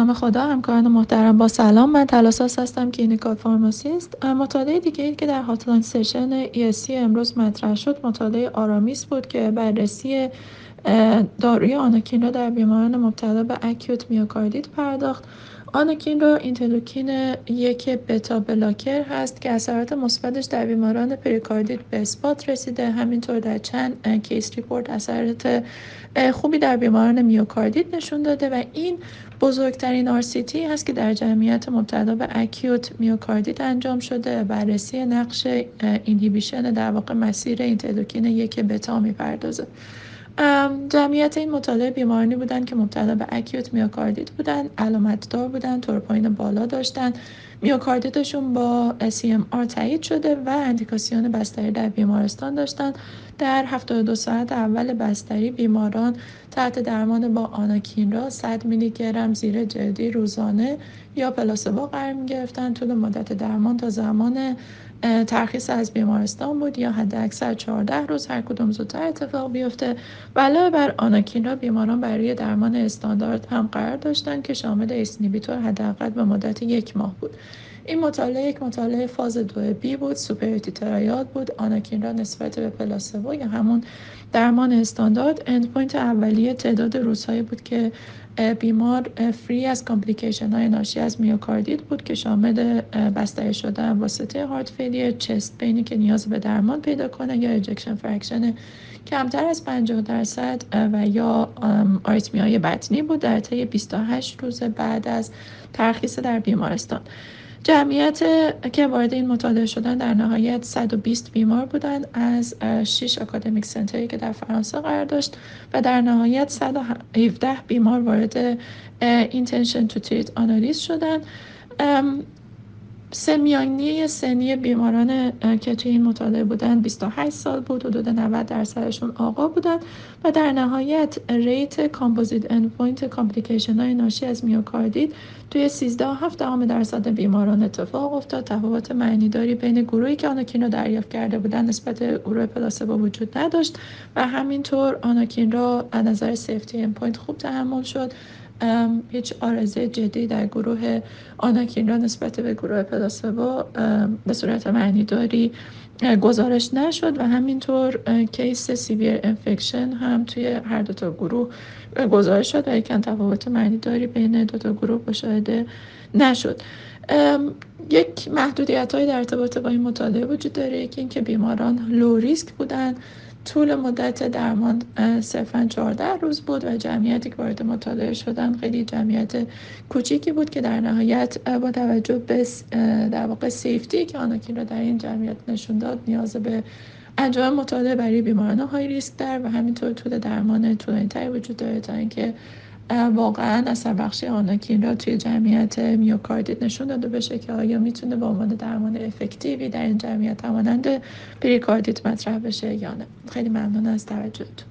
نام خدا همکاران محترم با سلام. من تلاساس هستم clinical pharmacist. مطالعه دیگه ای که در Hot Line session ESC امروز مطرح شد مطالعه ARAMIS بود که بررسی داروی anakinra در بیماران مبتلا به acute میوکاردیت پرداخت. anakinra اینترلوکین یک beta blocker هست که اثرات مثبتش در بیماران پریکاردیت به اثبات رسیده. همینطور در چند case report اثرات خوبی در بیماران میوکاردیت نشون داده و این بزرگترین RCT هست که در جمعیت مبتلا به acute میوکاردیت انجام شده بررسی نقش inhibition در واقع مسیر اینترلوکین یک بتا می‌پردازه. جمعیت این مطالعه بیمارانی بودند که مبتلا به acute میوکاردیت بودن علامت دار بودن تروپونین بالا داشتن. میوکاردیتشون با CMR تایید شده و اندیکاسیون بستری در بیمارستان داشتن. در 72 ساعت اول بستری بیماران تحت درمان با آناکینرا 100 میلی گرم زیر جلدی روزانه یا پلاسبو قرار می گرفتن طول مدت درمان تا زمان ترخیص از بیمارستان بود یا حد اکثر 14 روز هر کدوم زودتر اتفاق بیفته. علاوه بر آناکینرا بیماران برای درمان استاندارد هم قرار داشتن که شامل ACE inhibitor حداقل به مدت یک ماه بود. این مطالعه یک مطالعه فاز دو B بود superiority trial بود. آناکینرا نسبت به پلاسبو یا همون درمان استاندارد endpoint اولیه تعداد روزهایی بود که بیمار free از complication های ناشی از میوکاردیت بود که شامل بستری شدن واسطه heart failure chest pain ی که نیاز به درمان پیدا کنه یا ejection fraction کمتر از 50 درصد و یا آریتمی های بطنی بود. در طی 28 روز بعد از ترخیص در بیمارستان. جمعیت که وارد این مطالعه شدن در نهایت 120 بیمار بودند از 6 academic center ی که در فرانسه قرار داشت و در نهایت 117 بیمار وارد intention to treat analysis شدند. سمیانی سنی بیماران که توی این مطالعه بودن 28 سال بود حدود 90 درصدشون آقا بودن و در نهایت rate composite endpoint complication های ناشی از میوکاردیت توی 13.7 درصد بیماران اتفاق افتاد. تفاوت معنیداری بین گروهی که آناکینرا رو دریافت کرده بودن نسبت گروه پلاسبو وجود نداشت و همینطور آناکینرا از نظر safety endpoint خوب تحمل شد. هیچ عارضه جدی در گروه آناکینرا نسبت به گروه پلاسبو به صورت معنی داری گزارش نشد و همینطور case severe infection هم توی هر دو تا گروه گزارش شد ولیکن تفاوت معنی داری بین دو تا گروه مشاهده نشد. یک محدودیت های در ارتباط با این مطالعه وجود داره یکی اینکه بیماران low risk بودن طول مدت درمان صرفا 14 روز بود و جمعیتی که وارد مطالعه شدن خیلی جمعیت کوچیکی بود که در نهایت با توجه به در واقع سیفتی که آناکین را در این جمعیت نشون داد نیاز به انجام مطالعه برای بیماران های ریسک در و همینطور طول درمان طولانیتری وجود داره تا اینکه واقعا اثر بخشی آناکین را توی جمعیت میوکاردیت نشون داده بشه که آیا می‌تونه به عنوان درمان افکتیوی در این جمعیت همانند پریکاردیت مطرح بشه یا نه. خیلی ممنون از توجهتون.